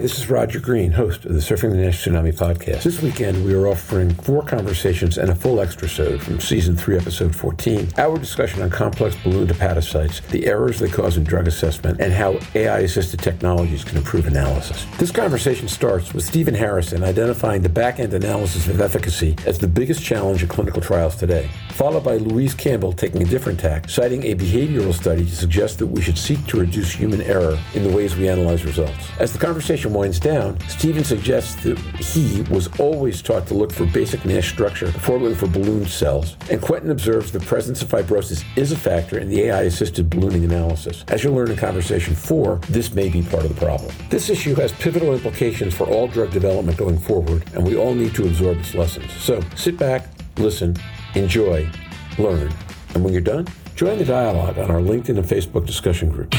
this is Roger Green, host of the Surfing the NASH Tsunami podcast. This weekend, we are offering four conversations and a full extra from season 3, episode 14. Our discussion on complex balloon hepatocytes, the errors they cause in drug assessment, and how AI assisted technologies can improve analysis. This conversation starts with Stephen Harrison identifying the back end analysis of efficacy as the biggest challenge in clinical trials today, followed by Louise Campbell taking a different tack, citing a behavioral study to suggest that we should seek to reduce human error in the ways we analyze results. As the conversation winds down, Stephen suggests that he was always taught to look for basic NASH structure before looking for balloon cells, and Quentin observes the presence of fibrosis is a factor in the AI assisted ballooning analysis. As you'll learn in conversation four, this may be part of the problem. This issue has pivotal implications for all drug development going forward, and we all need to absorb its lessons. So sit back, listen, enjoy, learn, and when you're done, join the dialogue on our LinkedIn and Facebook discussion groups.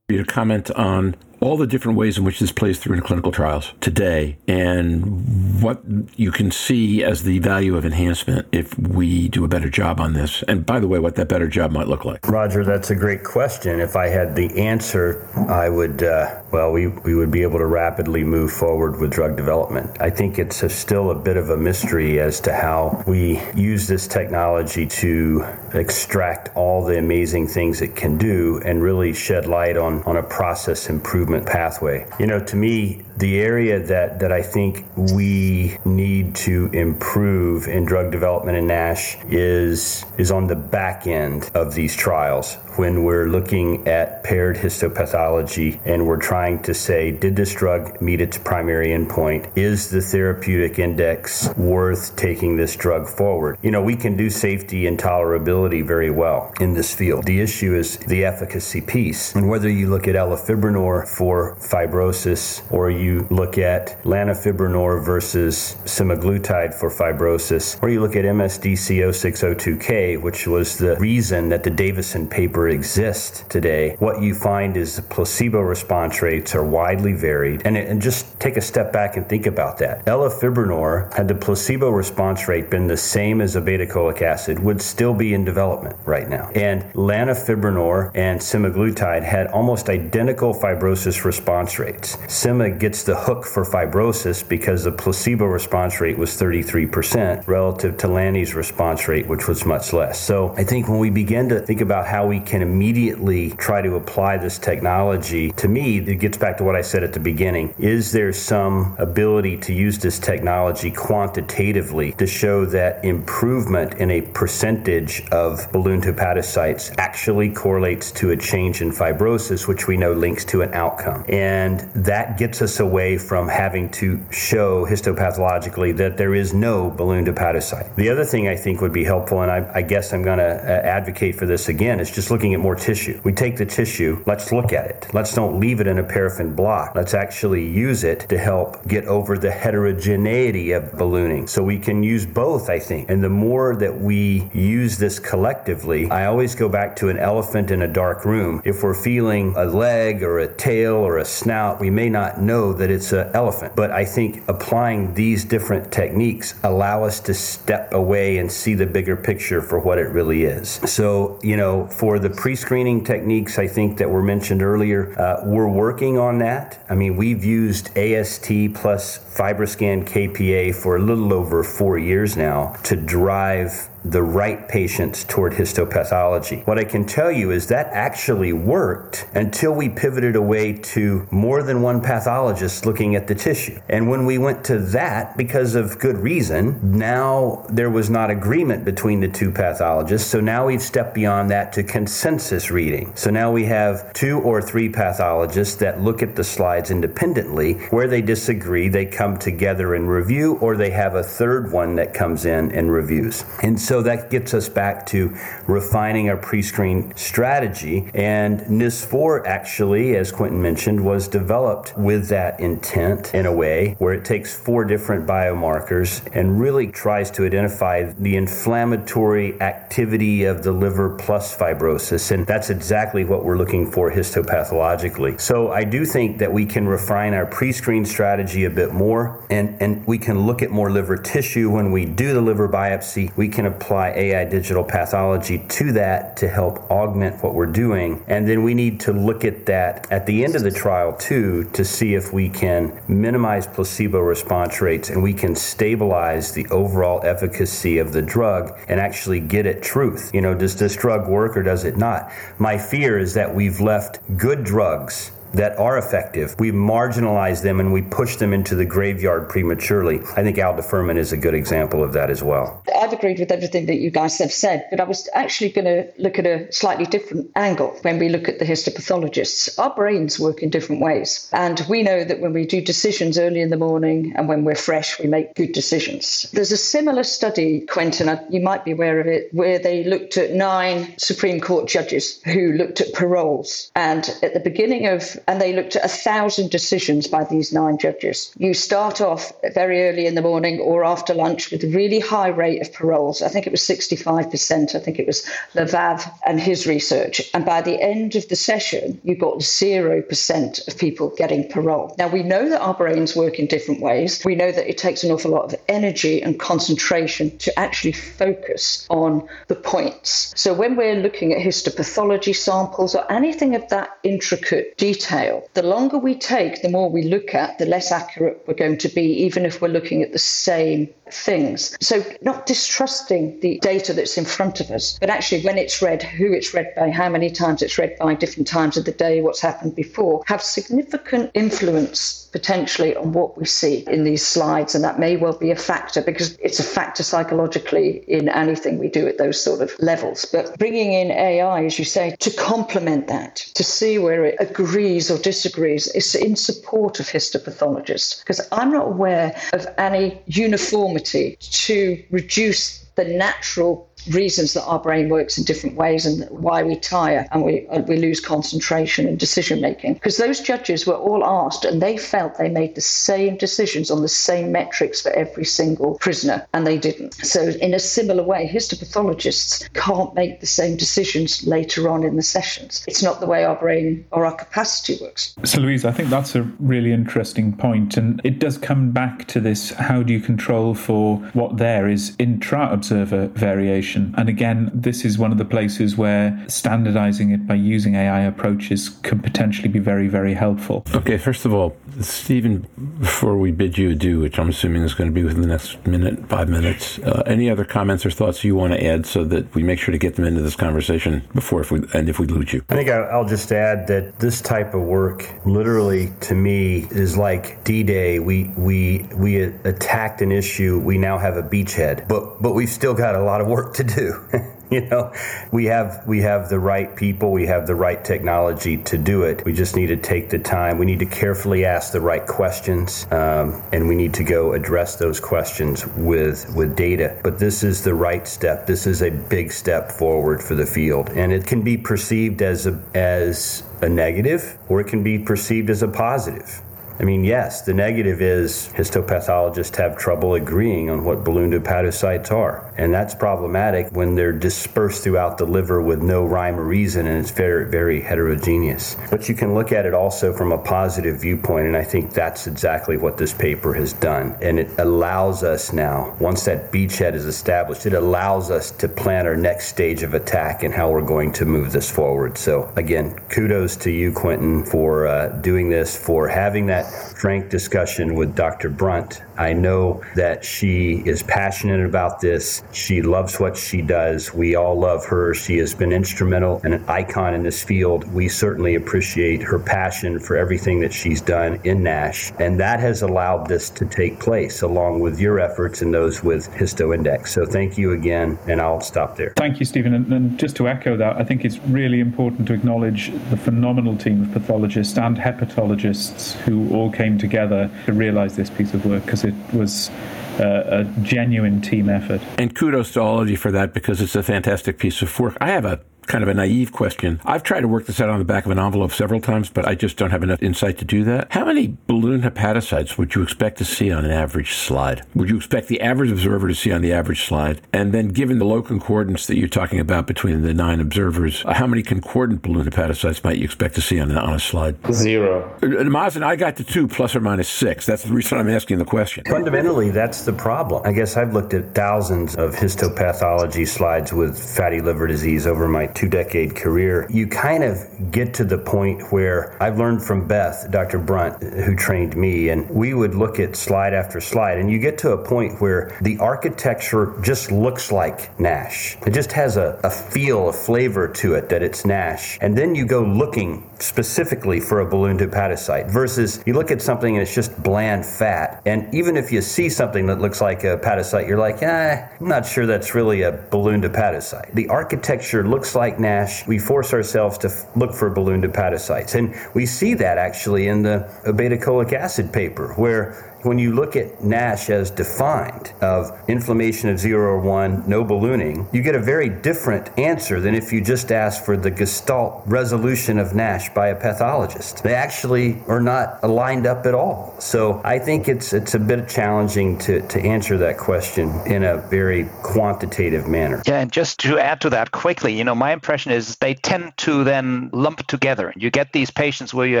Your comment on all the different ways in which this plays through in clinical trials today and what you can see as the value of enhancement if we do a better job on this. And by the way, what that better job might look like. Roger, that's a great question. If I had the answer, I would, uh, well, we, we would be able to rapidly move forward with drug development. I think it's a, still a bit of a mystery as to how we use this technology to extract all the amazing things it can do and really shed light on, on a process improvement pathway. You know, to me, the area that, that I think we need to improve in drug development in NASH is is on the back end of these trials when we're looking at paired histopathology and we're trying to say, did this drug meet its primary endpoint? Is the therapeutic index worth taking this drug forward? You know, we can do safety and tolerability very well in this field. The issue is the efficacy piece. And whether you look at elafibranor for fibrosis or you look at lanifibranor versus semaglutide for fibrosis, or you look at MSD-C0602K, which was the reason that the Davison paper exists today, what you find is the placebo response rates are widely varied. And, and just take a step back and think about that. Elafibranor, had the placebo response rate been the same as obeticholic acid, would still be in development right now. And lanifibranor and semaglutide had almost identical fibrosis response rates. Sema gets the hook for fibrosis because the placebo response rate was 33% relative to Lani's response rate, which was much less. So I think when we begin to think about how we can can immediately try to apply this technology, to me, it gets back to what I said at the beginning. Is there some ability to use this technology quantitatively to show that improvement in a percentage of ballooned hepatocytes actually correlates to a change in fibrosis, which we know links to an outcome? And that gets us away from having to show histopathologically that there is no ballooned hepatocyte. The other thing I think would be helpful, and I, I guess I'm going to uh, advocate for this again, is just looking at more tissue. We take the tissue, let's look at it. Let's don't leave it in a paraffin block. Let's actually use it to help get over the heterogeneity of ballooning. So we can use both, I think. And the more that we use this collectively, I always go back to an elephant in a dark room. If we're feeling a leg or a tail or a snout, we may not know that it's an elephant. But I think applying these different techniques allow us to step away and see the bigger picture for what it really is. So, you know, for the pre screening techniques, I think, that were mentioned earlier, uh, we're working on that. I mean, we've used AST plus FibroScan KPA for a little over four years now to drive the right patients toward histopathology. What I can tell you is that actually worked until we pivoted away to more than one pathologist looking at the tissue. And when we went to that, because of good reason, now there was not agreement between the two pathologists. So now we've stepped beyond that to consensus reading. So now we have two or three pathologists that look at the slides independently. Where they disagree, they come together and review, or they have a third one that comes in and reviews. And so So that gets us back to refining our pre screen strategy. And NIS4 actually, as Quentin mentioned, was developed with that intent in a way where it takes four different biomarkers and really tries to identify the inflammatory activity of the liver plus fibrosis. And that's exactly what we're looking for histopathologically. So I do think that we can refine our pre screen strategy a bit more and, and we can look at more liver tissue when we do the liver biopsy. We can apply AI digital pathology to that to help augment what we're doing. And then we need to look at that at the end of the trial too to see if we can minimize placebo response rates and we can stabilize the overall efficacy of the drug and actually get at truth. You know, does this drug work or does it not? My fear is that we've left good drugs that are effective, we marginalize them and we push them into the graveyard prematurely. I think aldafermin is a good example of that as well. I've agreed with everything that you guys have said, but I was actually going to look at a slightly different angle when we look at the histopathologists. Our brains work in different ways. And we know that when we do decisions early in the morning and when we're fresh, we make good decisions. There's a similar study, Quentin, uh, you might be aware of it, where they looked at nine Supreme Court judges who looked at paroles. And at the beginning of and they looked at a thousand decisions by these nine judges. You start off very early in the morning or after lunch with a really high rate of paroles. I think it was 65%. I think it was Levav and his research. And by the end of the session, you got 0% of people getting parole. Now, we know that our brains work in different ways. We know that it takes an awful lot of energy and concentration to actually focus on the points. So when we're looking at histopathology samples or anything of that intricate detail, detail. The longer we take, the more we look at, the less accurate we're going to be, even if we're looking at the same things. So, not distrusting the data that's in front of us, but actually when it's read, who it's read by, how many times it's read by, different times of the day, what's happened before, have significant influence potentially on what we see in these slides. And that may well be a factor because it's a factor psychologically in anything we do at those sort of levels. But bringing in AI, as you say, to complement that, to see where it agrees or disagrees, is in support of histopathologists because I'm not aware of any uniformity to reduce the natural reasons that our brain works in different ways and why we tire and we, uh, we lose concentration and decision making. Because those judges were all asked and they felt they made the same decisions on the same metrics for every single prisoner, and they didn't. So, in a similar way, histopathologists can't make the same decisions later on in the sessions. It's not the way our brain or our capacity works. So, Louise, I think that's a really interesting point, and it does come back to this how do you control for what there is intra observer variation? And again, this is one of the places where standardizing it by using AI approaches can potentially be very, very helpful. Okay, first of all, Stephen, before we bid you adieu, which I'm assuming is going to be within the next minute, five minutes, uh, any other comments or thoughts you want to add so that we make sure to get them into this conversation before if we and if we lose you? I think I'll just add that this type of work, literally to me, is like D-Day. We we we attacked an issue. We now have a beachhead, but but we've still got a lot of work to do. you know, we have we have the right people, we have the right technology to do it. We just need to take the time. We need to carefully ask the right questions, um, and we need to go address those questions with with data. But this is the right step. This is a big step forward for the field, and it can be perceived as a as a negative, or it can be perceived as a positive. I mean, yes, the negative is histopathologists have trouble agreeing on what balloon hepatocytes are. And that's problematic when they're dispersed throughout the liver with no rhyme or reason and it's very, very heterogeneous. But you can look at it also from a positive viewpoint, and I think that's exactly what this paper has done. And it allows us now, once that beachhead is established, it allows us to plan our next stage of attack and how we're going to move this forward. So, again, kudos to you, Quentin, for uh, doing this, for having that frank discussion with Dr. Brunt. I know that she is passionate about this. She loves what she does. We all love her. She has been instrumental and an icon in this field. We certainly appreciate her passion for everything that she's done in NASH. And that has allowed this to take place along with your efforts and those with HistoIndex. So thank you again, and I'll stop there. Thank you, Stephen. And, and just to echo that, I think it's really important to acknowledge the phenomenal team of pathologists and hepatologists who all came together to realize this piece of work because it was a, a genuine team effort. And kudos to all of you for that because it's a fantastic piece of work. I have a kind of a naive question. I've tried to work this out on the back of an envelope several times, but I just don't have enough insight to do that. How many balloon hepatocytes would you expect to see on an average slide? Would you expect the average observer to see on the average slide? And then, given the low concordance that you're talking about between the nine observers, how many concordant balloon hepatocytes might you expect to see on, on a slide? Zero. Uh, Mazen, I got to two plus or minus six. That's the reason I'm asking the question. Fundamentally, that's the problem. I guess I've looked at thousands of histopathology slides with fatty liver disease over my two decade career, you kind of get to the point where I've learned from Beth, Dr. Brunt, who trained me, and we would look at slide after slide, and you get to a point where the architecture just looks like NASH. It just has a, a feel, a flavor to it that it's NASH. And then you go looking specifically for a ballooned hepatocyte versus you look at something and it's just bland fat. And even if you see something that looks like a hepatocyte, you're like, eh, I'm not sure that's really a ballooned hepatocyte. The architecture looks like NASH. We force ourselves to look for ballooned hepatocytes. And we see that actually in the beta obeticholic acid paper, where when you look at NASH as defined of inflammation of zero or one, no ballooning, you get a very different answer than if you just ask for the gestalt resolution of NASH by a pathologist. They actually are not aligned up at all. So I think it's it's a bit challenging to, to answer that question in a very quantitative manner. Yeah, and just to add to that quickly, you know, my impression is they tend to then lump together. You get these patients where you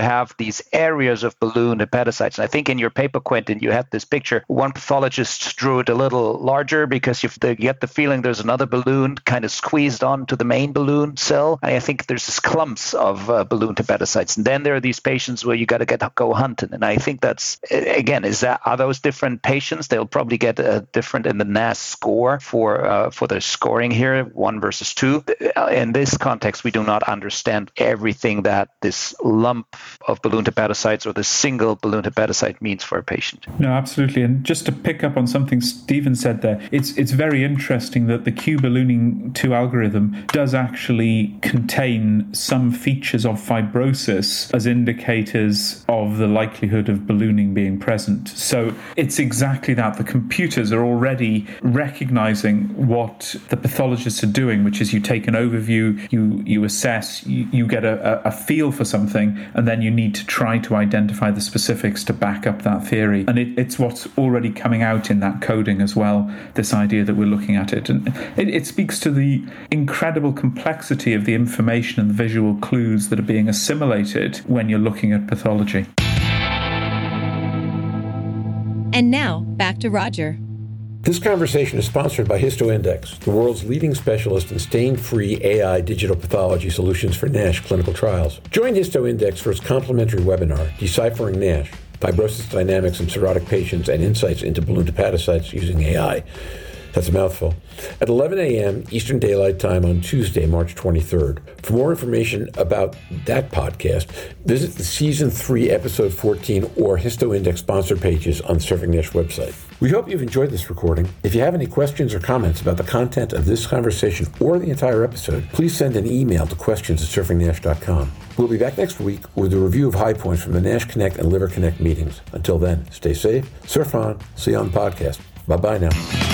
have these areas of balloon hepatocytes. And I think in your paper, Quentin, you had this picture. One pathologist drew it a little larger because you get the feeling there's another balloon kind of squeezed onto the main balloon cell. And I think there's this clumps of uh, balloon hepatocytes. And then there are these patients where you got to get go hunting. And I think that's again, is that are those different patients? They'll probably get a different in the NAS score for uh, for their scoring here, one versus two. In this context, we do not understand everything that this lump of balloon hepatocytes or the single balloon hepatocyte means for a patient. No, absolutely. And just to pick up on something Stephen said there, it's it's very interesting that the Q ballooning 2 algorithm does actually contain some features of fibrosis as indicators of the likelihood of ballooning being present. So it's exactly that. The computers are already recognizing what the pathologists are doing, which is you take an overview, you you assess, you, you get a, a feel for something, and then you need to try to identify the specifics to back up that theory. And it, it's what's already coming out in that coding as well. This idea that we're looking at it, and it, it speaks to the incredible complexity of the information and the visual clues that are being assimilated when you're looking at pathology. And now back to Roger. This conversation is sponsored by HistoIndex, the world's leading specialist in stain-free AI digital pathology solutions for NASH clinical trials. Join HistoIndex for its complimentary webinar, Deciphering NASH, Fibrosis Dynamics in Cirrhotic Patients and Insights into Balloon Hepatocytes Using AI. That's a mouthful. At 11 a.m. Eastern Daylight Time on Tuesday, March 23rd. For more information about that podcast, visit the Season 3, Episode 14 or HistoIndex sponsor pages on Surfing Nash website. We hope you've enjoyed this recording. If you have any questions or comments about the content of this conversation or the entire episode, please send an email to questions at surfingnash.com. We'll be back next week with a review of high points from the Nash Connect and Liver Connect meetings. Until then, stay safe, surf on, see you on the podcast. Bye bye now.